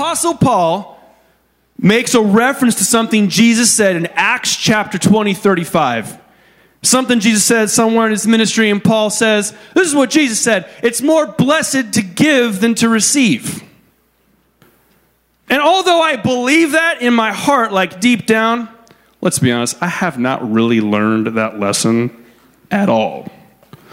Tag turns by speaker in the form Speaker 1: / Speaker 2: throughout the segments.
Speaker 1: Apostle Paul makes a reference to something Jesus said in Acts chapter 20, 35. Something Jesus said somewhere in his ministry, and Paul says, This is what Jesus said it's more blessed to give than to receive. And although I believe that in my heart, like deep down, let's be honest, I have not really learned that lesson at all.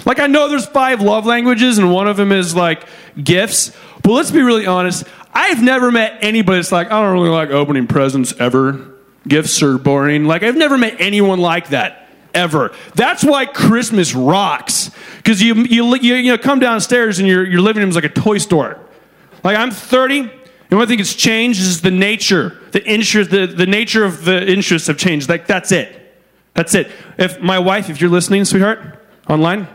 Speaker 1: Like, I know there's five love languages, and one of them is like gifts, but let's be really honest. I've never met anybody that's like, I don't really like opening presents ever. Gifts are boring. Like, I've never met anyone like that ever. That's why Christmas rocks. Because you, you, you, you know, come downstairs and your, your living room is like a toy store. Like, I'm 30, and one thing that's changed is the nature. The interest, the, the nature of the interests have changed. Like, that's it. That's it. If my wife, if you're listening, sweetheart, online,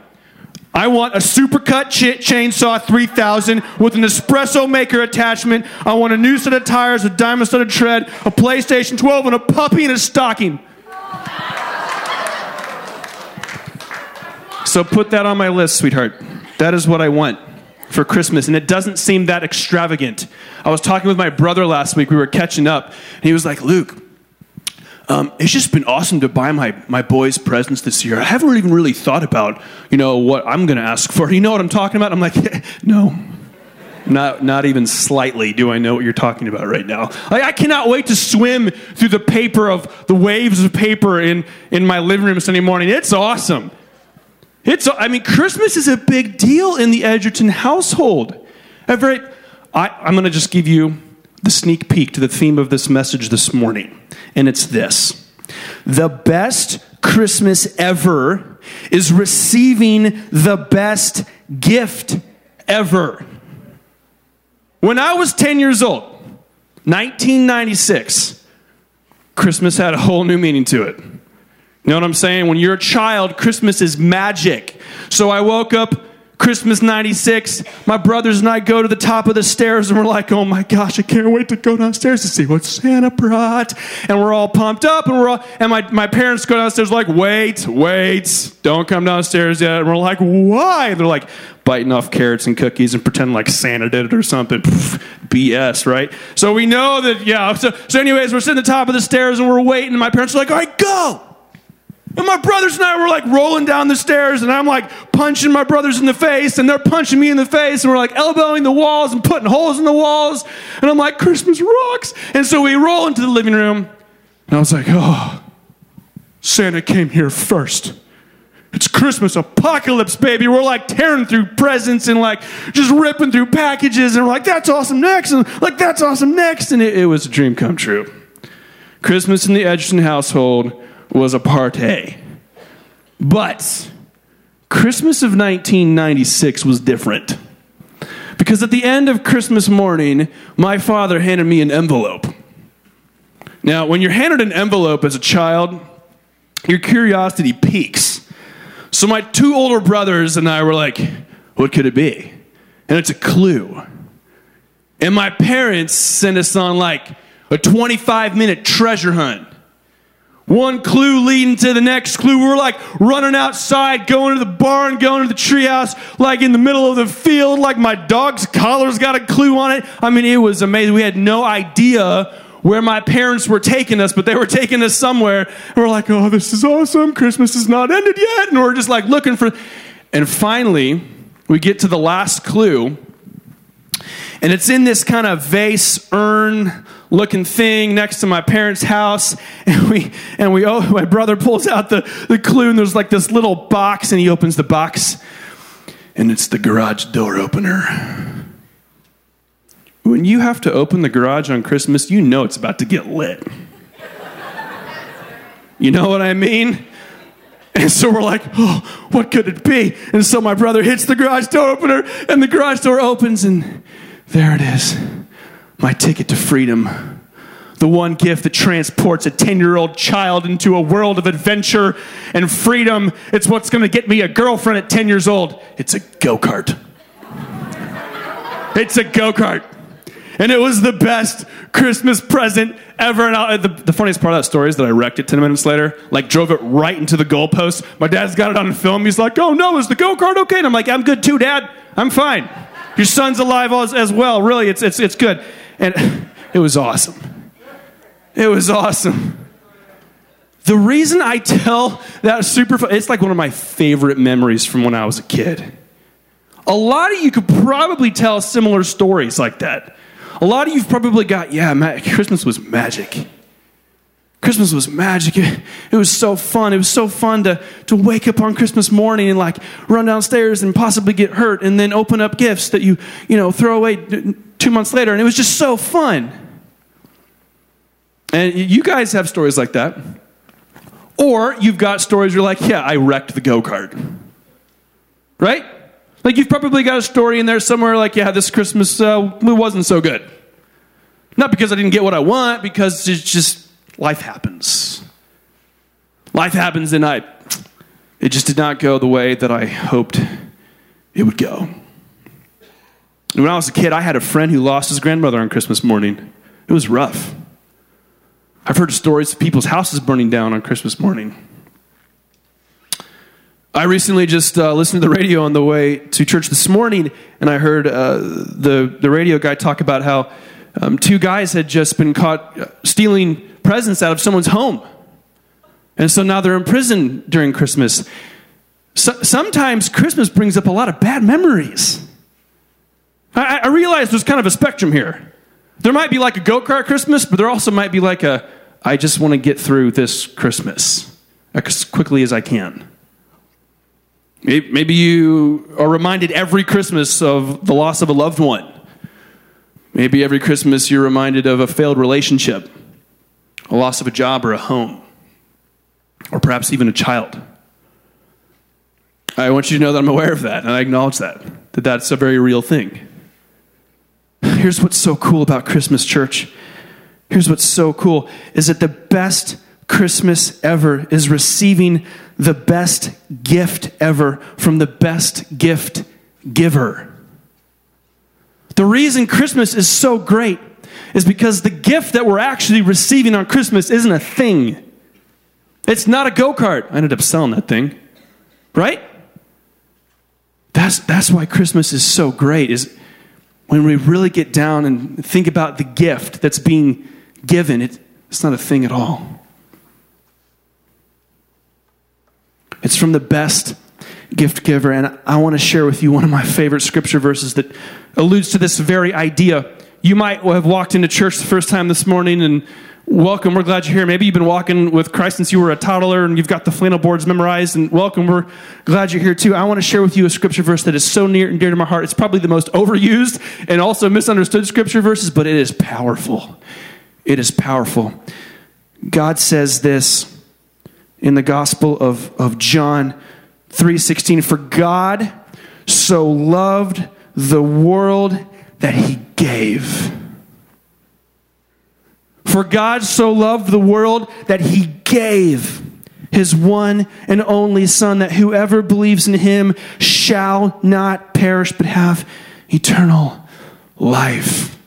Speaker 1: I want a supercut ch- chainsaw 3000 with an espresso maker attachment. I want a new set of tires, a diamond studded tread, a PlayStation 12, and a puppy in a stocking. So put that on my list, sweetheart. That is what I want for Christmas, and it doesn't seem that extravagant. I was talking with my brother last week. We were catching up, and he was like, Luke, um, it's just been awesome to buy my, my boys presents this year. I haven't even really thought about, you know, what I'm going to ask for. You know what I'm talking about? I'm like, no, not, not even slightly do I know what you're talking about right now. Like, I cannot wait to swim through the paper of the waves of paper in, in my living room Sunday morning. It's awesome. It's, I mean, Christmas is a big deal in the Edgerton household. Very, I, I'm going to just give you the sneak peek to the theme of this message this morning, and it's this The best Christmas ever is receiving the best gift ever. When I was 10 years old, 1996, Christmas had a whole new meaning to it. You know what I'm saying? When you're a child, Christmas is magic. So I woke up Christmas 96, my brothers and I go to the top of the stairs and we're like, oh my gosh, I can't wait to go downstairs to see what Santa brought. And we're all pumped up and we're all, and my, my parents go downstairs like, wait, wait, don't come downstairs yet. And we're like, why? And They're like biting off carrots and cookies and pretending like Santa did it or something. BS, right? So we know that, yeah. So, so anyways, we're sitting at the top of the stairs and we're waiting and my parents are like, all right, go. And my brothers and I were like rolling down the stairs, and I'm like punching my brothers in the face, and they're punching me in the face, and we're like elbowing the walls and putting holes in the walls. And I'm like, Christmas rocks. And so we roll into the living room, and I was like, oh, Santa came here first. It's Christmas apocalypse, baby. We're like tearing through presents and like just ripping through packages, and we're like, that's awesome next, and like, that's awesome next. And it, it was a dream come true. Christmas in the Edgerton household was a party. But Christmas of 1996 was different. Because at the end of Christmas morning, my father handed me an envelope. Now, when you're handed an envelope as a child, your curiosity peaks. So my two older brothers and I were like, what could it be? And it's a clue. And my parents sent us on like a 25 minute treasure hunt one clue leading to the next clue. We're like running outside, going to the barn, going to the treehouse, like in the middle of the field, like my dog's collar's got a clue on it. I mean, it was amazing. We had no idea where my parents were taking us, but they were taking us somewhere. And we're like, oh, this is awesome. Christmas is not ended yet. And we're just like looking for. And finally, we get to the last clue. And it's in this kind of vase urn looking thing next to my parents' house. And we, and we, oh, my brother pulls out the, the clue, and there's like this little box, and he opens the box, and it's the garage door opener. When you have to open the garage on Christmas, you know it's about to get lit. You know what I mean? And so we're like, oh, what could it be? And so my brother hits the garage door opener, and the garage door opens, and there it is my ticket to freedom. The one gift that transports a 10 year old child into a world of adventure and freedom. It's what's going to get me a girlfriend at 10 years old. It's a go kart. it's a go kart. And it was the best Christmas present ever. And I, the, the, funniest part of that story is that I wrecked it 10 minutes later, like drove it right into the goalpost. My dad's got it on film. He's like, oh no, is the go kart okay? And I'm like, I'm good too, dad. I'm fine. Your son's alive as, as well. Really, it's, it's, it's good. And it was awesome. It was awesome. The reason I tell that super, it's like one of my favorite memories from when I was a kid. A lot of you could probably tell similar stories like that. A lot of you've probably got, yeah, Christmas was magic. Christmas was magic. It, it, was so fun. It was so fun to, to wake up on Christmas morning and like run downstairs and possibly get hurt and then open up gifts that you, you know, throw away two months later. And it was just so fun. And you guys have stories like that. Or you've got stories you're like, yeah, I wrecked the go kart. Right? Like you've probably got a story in there somewhere like, yeah, this Christmas uh, wasn't so good. Not because I didn't get what I want, because it's just life happens. Life happens and I it just did not go the way that I hoped it would go. When I was a kid, I had a friend who lost his grandmother on Christmas morning. It was rough. I've heard stories of people's houses burning down on Christmas morning. I recently just uh, listened to the radio on the way to church this morning, and I heard uh, the, the radio guy talk about how um, two guys had just been caught uh, stealing presents out of someone's home. And so now they're in prison during Christmas. So, sometimes Christmas brings up a lot of bad memories. I, I realize there's kind of a spectrum here. There might be like a go kart Christmas, but there also might be like a I just want to get through this Christmas as quickly as I can. Maybe you are reminded every Christmas of the loss of a loved one. Maybe every Christmas you're reminded of a failed relationship, a loss of a job or a home, or perhaps even a child. I want you to know that I'm aware of that, and I acknowledge that, that that's a very real thing. Here's what's so cool about Christmas, church. Here's what's so cool is that the best Christmas ever is receiving the best gift ever from the best gift giver. The reason Christmas is so great is because the gift that we're actually receiving on Christmas isn't a thing. It's not a go kart. I ended up selling that thing, right? That's, that's why Christmas is so great, is when we really get down and think about the gift that's being given, it, it's not a thing at all. It's from the best gift giver. And I want to share with you one of my favorite scripture verses that alludes to this very idea. You might have walked into church the first time this morning and welcome. We're glad you're here. Maybe you've been walking with Christ since you were a toddler and you've got the flannel boards memorized. And welcome. We're glad you're here too. I want to share with you a scripture verse that is so near and dear to my heart. It's probably the most overused and also misunderstood scripture verses, but it is powerful. It is powerful. God says this in the Gospel of, of John 3:16 for God so loved the world that he gave. For God so loved the world that he gave his one and only Son, that whoever believes in him shall not perish but have eternal life.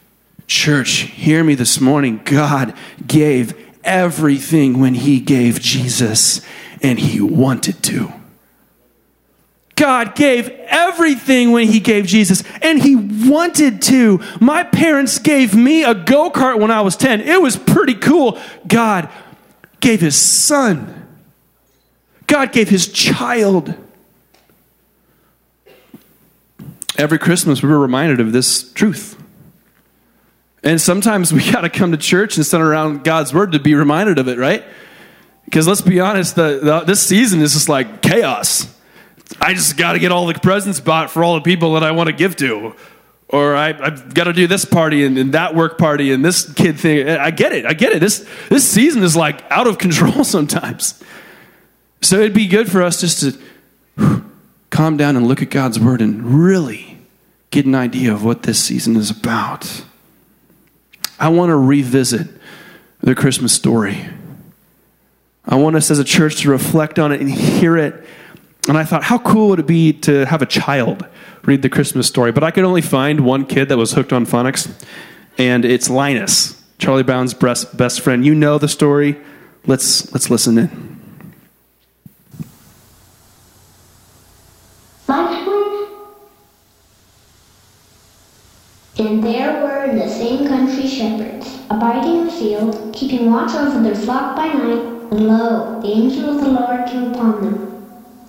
Speaker 1: Church, hear me this morning. God gave everything when he gave Jesus, and he wanted to. God gave everything when He gave Jesus, and He wanted to. My parents gave me a go kart when I was 10. It was pretty cool. God gave His Son, God gave His child. Every Christmas, we were reminded of this truth. And sometimes we got to come to church and sit around God's Word to be reminded of it, right? Because let's be honest, the, the, this season is just like chaos. I just got to get all the presents bought for all the people that I want to give to. Or I, have got to do this party and, and, that work party and this kid thing. I get it. I get it. This, this season is like out of control sometimes. So it'd be good for us just to whew, calm down and look at God's word and really get an idea of what this season is about. I want to revisit the Christmas story. I want us as a church to reflect on it and hear it and I thought, how cool would it be to have a child read the Christmas story? But I could only find one kid that was hooked on phonics, and it's Linus, Charlie Brown's best, friend. You know the story. Let's, let's listen in.
Speaker 2: And there were in the same country shepherds, abiding in the field, keeping watch over their flock by night, and lo, the angel of the Lord came upon them.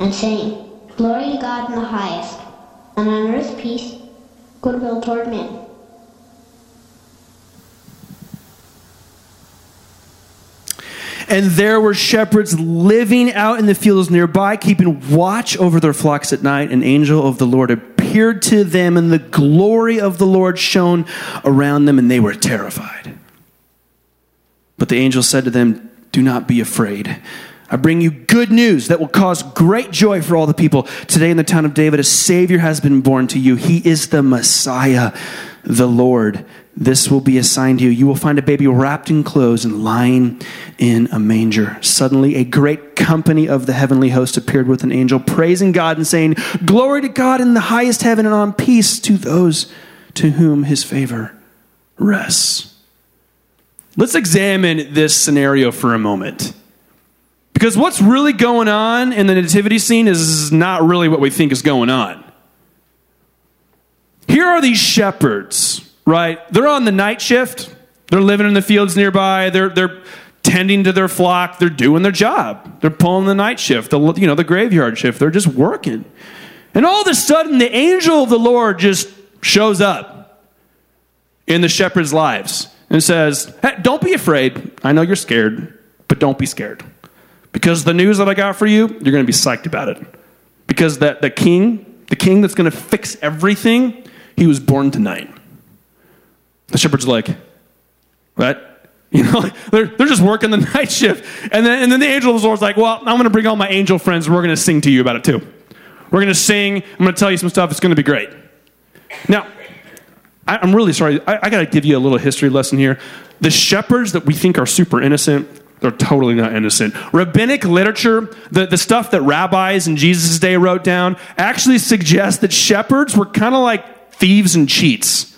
Speaker 2: and saying, Glory to God in the highest, and on earth peace, goodwill toward men.
Speaker 1: And there were shepherds living out in the fields nearby, keeping watch over their flocks at night. An angel of the Lord appeared to them, and the glory of the Lord shone around them, and they were terrified. But the angel said to them, Do not be afraid. I bring you good news that will cause great joy for all the people. Today in the town of David, a Savior has been born to you. He is the Messiah, the Lord. This will be assigned to you. You will find a baby wrapped in clothes and lying in a manger. Suddenly, a great company of the heavenly host appeared with an angel, praising God and saying, Glory to God in the highest heaven and on peace to those to whom his favor rests. Let's examine this scenario for a moment. Because what's really going on in the nativity scene is not really what we think is going on. Here are these shepherds right? They're on the night shift. They're living in the fields nearby. They're, they're tending to their flock. They're doing their job. They're pulling the night shift, the, you know, the graveyard shift. They're just working. And all of a sudden, the angel of the Lord just shows up in the shepherds' lives and says, hey, Don't be afraid. I know you're scared, but don't be scared. Because the news that I got for you, you're going to be psyched about it. Because that the king, the king that's going to fix everything, he was born tonight. The shepherd's like, what? You know, they're, they're just working the night shift. And then, and then the angel of the Lord's like, well, I'm going to bring all my angel friends and we're going to sing to you about it too. We're going to sing. I'm going to tell you some stuff. It's going to be great. Now, I, am really sorry. I, I got to give you a little history lesson here. The shepherds that we think are super innocent, they're totally not innocent. Rabbinic literature, the, the stuff that rabbis in Jesus' day wrote down, actually suggests that shepherds were kind of like thieves and cheats.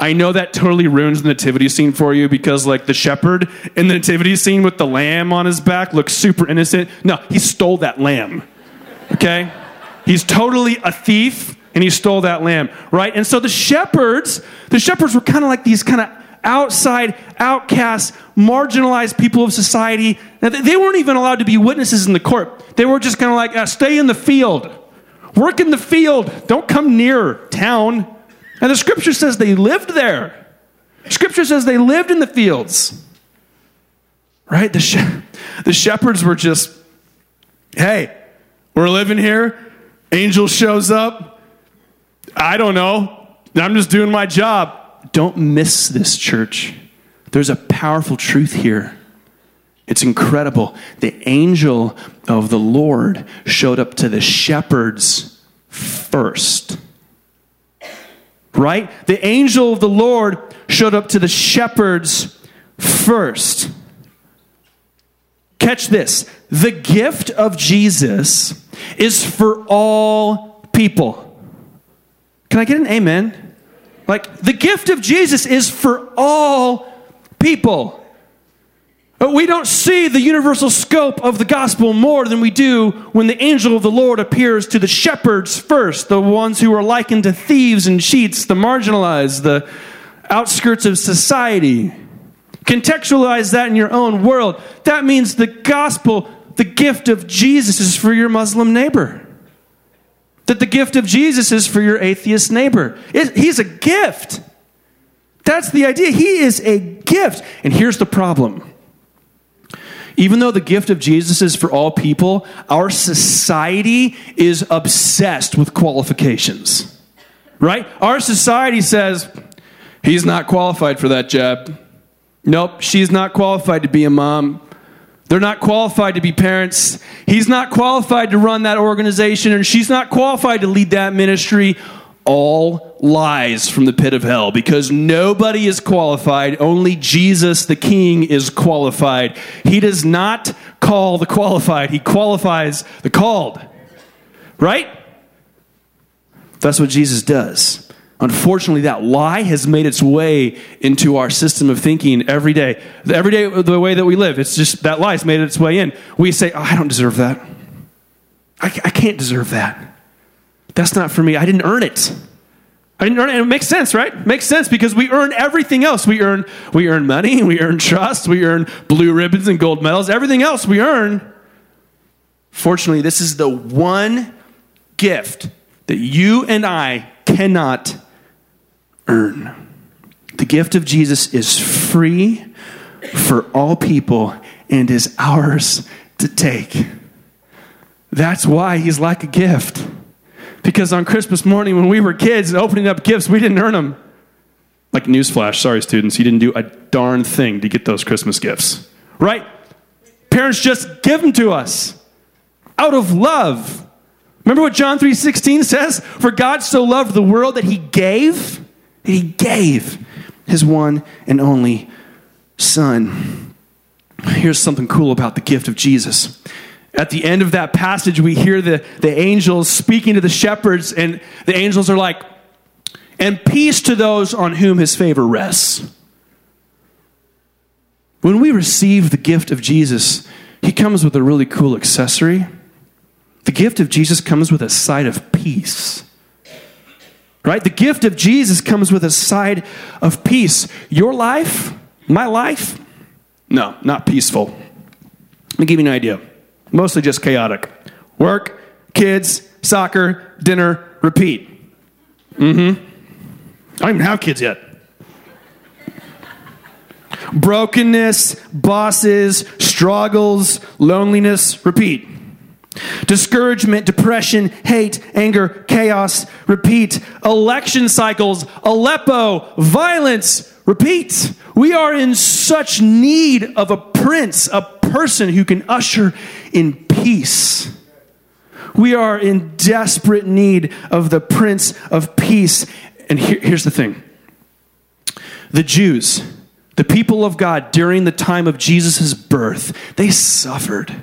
Speaker 1: I know that totally ruins the nativity scene for you because, like, the shepherd in the nativity scene with the lamb on his back looks super innocent. No, he stole that lamb. Okay? He's totally a thief and he stole that lamb, right? And so the shepherds, the shepherds were kind of like these kind of outside, outcasts, marginalized people of society. Now, they weren't even allowed to be witnesses in the court. They were just kind of like, uh, stay in the field, work in the field, don't come near town. And the scripture says they lived there. Scripture says they lived in the fields. Right? The, the shepherds were just, hey, we're living here. Angel shows up. I don't know. I'm just doing my job. Don't miss this, church. There's a powerful truth here. It's incredible. The angel of the Lord showed up to the shepherds first right? The angel of the Lord showed up to the shepherds first. Catch this the gift of Jesus is for all people. Can I get an amen? Like, the gift of Jesus is for all people. But we don't see the universal scope of the gospel more than we do when the angel of the Lord appears to the shepherds first, the ones who are likened to thieves and cheats, the marginalized, the outskirts of society. Contextualize that in your own world. That means the gospel, the gift of Jesus, is for your Muslim neighbor. That the gift of Jesus is for your atheist neighbor. It, he's a gift. That's the idea. He is a gift. And here's the problem even though the gift of Jesus is for all people, our society is obsessed with qualifications. Right? Our society says, he's not qualified for that job. Nope, she's not qualified to be a mom. They're not qualified to be parents. He's not qualified to run that organization, and she's not qualified to lead that ministry. all lies from the pit of hell because nobody is qualified. Only Jesus, the King, is qualified. He does not call the qualified, He qualifies the called. Right? That's what Jesus does. Unfortunately, that lie has made its way into our system of thinking every day. Every day, the way that we live, it's just that lie has made its way in. We say, oh, I don't deserve that. I, I can't deserve that. That's not for me. I didn't earn it. I didn't earn it. And it makes sense, right? Makes sense because we earn everything else. We earn, we earn money, we earn trust, we earn blue ribbons and gold medals. Everything else we earn. Fortunately, this is the one gift that you and I cannot earn. The gift of Jesus is free for all people and is ours to take. That's why he's like a gift. Because on Christmas morning, when we were kids and opening up gifts, we didn't earn them. Like, newsflash, sorry, students, you didn't do a darn thing to get those Christmas gifts. Right? Parents just give them to us out of love. Remember what John 3:16 says? For God so loved the world that he gave he gave his one and only Son. Here's something cool about the gift of Jesus. At the end of that passage, we hear the, the angels speaking to the shepherds, and the angels are like, and peace to those on whom his favor rests. When we receive the gift of Jesus, he comes with a really cool accessory. The gift of Jesus comes with a side of peace right? The gift of Jesus comes with a side of peace. Your life, my life, no, not peaceful. Let me give you an idea. Mostly just chaotic. Work, kids, soccer, dinner, repeat. Mm hmm. I don't even have kids yet. Brokenness, bosses, struggles, loneliness, repeat. Discouragement, depression, hate, anger, chaos, repeat. Election cycles, Aleppo, violence, repeat. We are in such need of a prince, a person who can usher in peace. We are in desperate need of the Prince of Peace. And here, here's the thing the Jews, the people of God during the time of Jesus' birth, they suffered.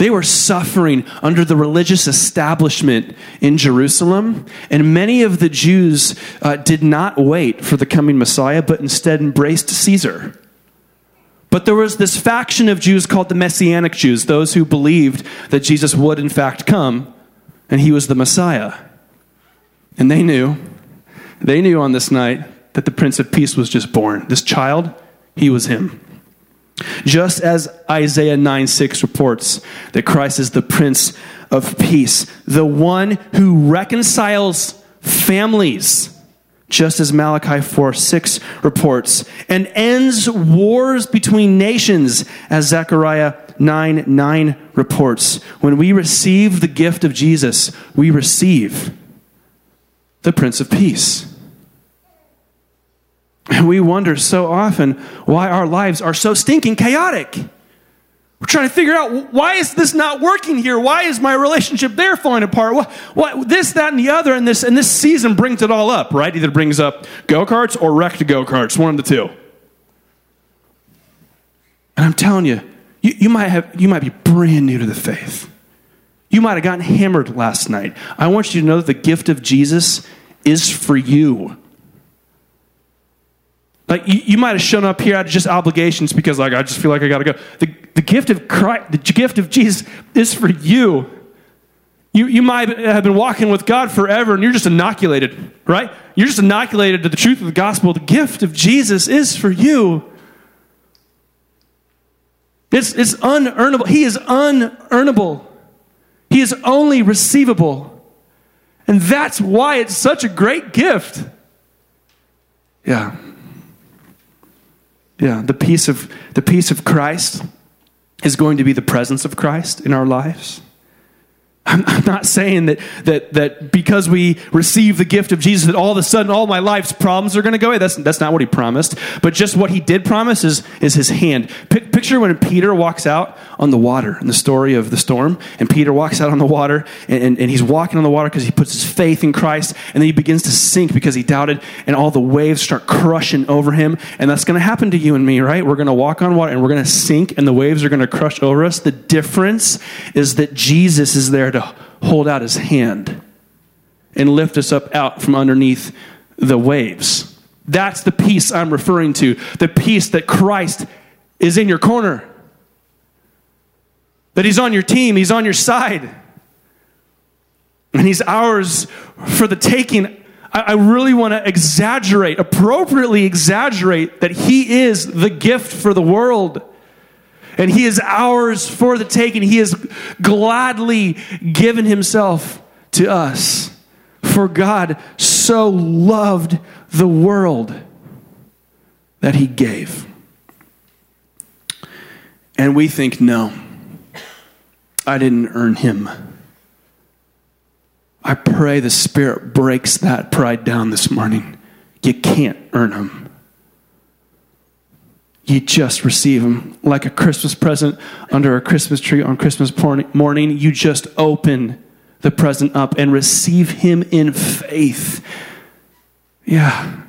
Speaker 1: They were suffering under the religious establishment in Jerusalem, and many of the Jews uh, did not wait for the coming Messiah, but instead embraced Caesar. But there was this faction of Jews called the Messianic Jews, those who believed that Jesus would in fact come and he was the Messiah. And they knew, they knew on this night that the Prince of Peace was just born. This child, he was him. Just as Isaiah 9 6 reports that Christ is the Prince of Peace, the one who reconciles families, just as Malachi 4 6 reports, and ends wars between nations, as Zechariah 9 9 reports. When we receive the gift of Jesus, we receive the Prince of Peace. And we wonder so often why our lives are so stinking chaotic. We're trying to figure out why is this not working here? Why is my relationship there falling apart? What, what this, that, and the other, and this and this season brings it all up, right? Either brings up go karts or wrecked go karts, one of the two. And I'm telling you, you, you might have you might be brand new to the faith. You might have gotten hammered last night. I want you to know that the gift of Jesus is for you. Like you, you might have shown up here out of just obligations because like I just feel like I gotta go. The, the gift of Christ, the gift of Jesus is for you. You, you might have been walking with God forever and you're just inoculated, right? You're just inoculated to the truth of the gospel. The gift of Jesus is for you. It's, it's unearnable. He is unearnable. He is only receivable. And that's why it's such a great gift. Yeah. Yeah, the peace of the peace of Christ is going to be the presence of Christ in our lives. I'm, not saying that, that, that because we receive the gift of Jesus, that all of a sudden all my life's problems are going to go away. That's, that's not what he promised. But just what he did promise is, is his hand. Pick, picture when Peter walks out on the water in the story of the storm, and Peter walks out on the water, and, and, and he's walking on the water because he puts his faith in Christ, and then he begins to sink because he doubted, and all the waves start crushing over him. And that's going to happen to you and me, right? We're going to walk on water, and we're going to sink, and the waves are going to crush over us. The difference is that Jesus is there to hold out his hand and lift us up out from underneath the waves. That's the peace I'm referring to. The peace that Christ is in your corner, that He's on your team, He's on your side, and He's ours for the taking. I, really want to exaggerate, appropriately exaggerate, that He is the gift for the world. And He is ours for the taking. He has gladly given Himself to us. For God so loved the world that he gave. And we think, no, I didn't earn him. I pray the Spirit breaks that pride down this morning. You can't earn him. You just receive him like a Christmas present under a Christmas tree on Christmas morning. You just open the present up and receive him in faith. Yeah.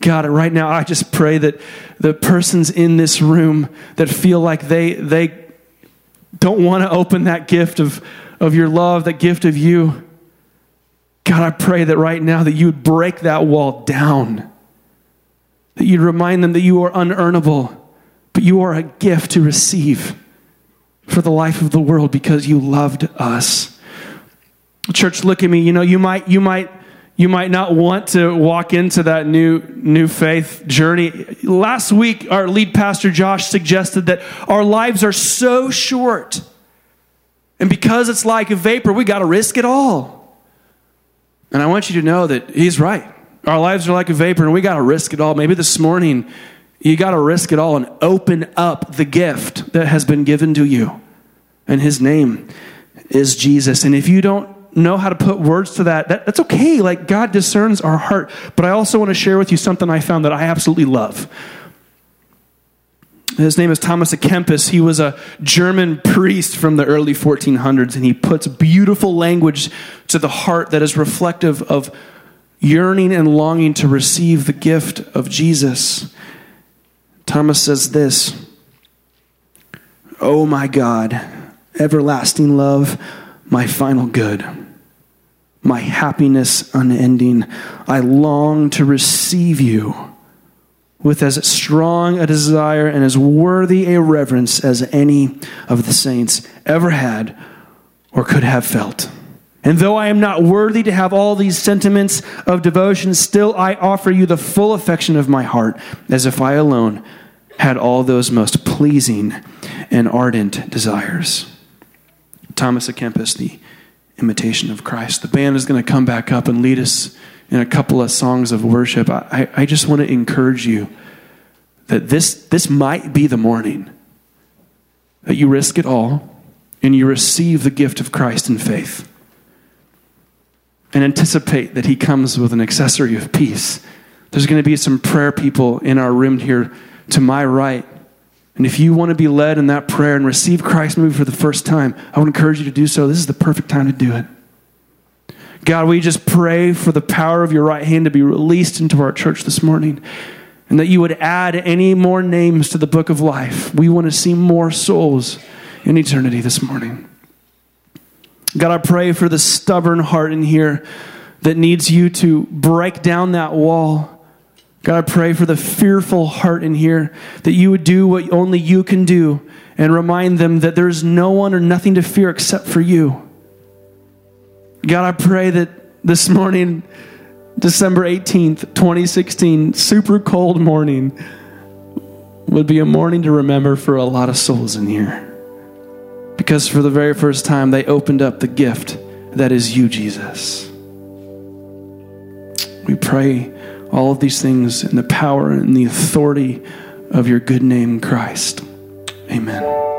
Speaker 1: God, right now, I just pray that the persons in this room that feel like they, they don't want to open that gift of, of your love, that gift of you, God, I pray that right now that you would break that wall down, that you'd remind them that you are unearnable, but you are a gift to receive for the life of the world because you loved us. Church, look at me. You know, you might, you might, you might not want to walk into that new, new faith journey. Last week, our lead pastor Josh suggested that our lives are so short. And because it's like a vapor, we got to risk it all. And I want you to know that he's right. Our lives are like a vapor and we got to risk it all. Maybe this morning, you got to risk it all and open up the gift that has been given to you. And his name is Jesus. And if you don't know how to put words to that, that, that's okay. Like God discerns our heart. But I also want to share with you something I found that I absolutely love. His name is Thomas à Kempis. He was a German priest from the early 1400s, and he puts beautiful language to the heart that is reflective of yearning and longing to receive the gift of Jesus. Thomas says this Oh my God, everlasting love my final good, my happiness unending. I long to receive you with as strong a desire and as worthy a reverence as any of the saints ever had or could have felt. And though I am not worthy to have all these sentiments of devotion, still I offer you the full affection of my heart, as if I alone had all those most pleasing and ardent desires. Thomas à Kempis, the imitation of Christ. The band is going to come back up and lead us in a couple of songs of worship. I, I just want to encourage you that this, this might be the morning that you risk it all and you receive the gift of Christ in faith. And anticipate that He comes with an accessory of peace. There's going to be some prayer people in our room here to my right and if you want to be led in that prayer and receive Christ maybe for the first time, I would encourage you to do so. This is the perfect time to do it. God, we just pray for the power of your right hand to be released into our church this morning and that you would add any more names to the book of life. We want to see more souls in eternity this morning. God, I pray for the stubborn heart in here that needs you to break down that wall God, I pray for the fearful heart in here that you would do what only you can do and remind them that there's no one or nothing to fear except for you. God, I pray that this morning, December 18th, 2016, super cold morning, would be a morning to remember for a lot of souls in here. Because for the very first time, they opened up the gift that is you, Jesus. We pray all of these things in the power and the authority of your good name, Christ. Amen.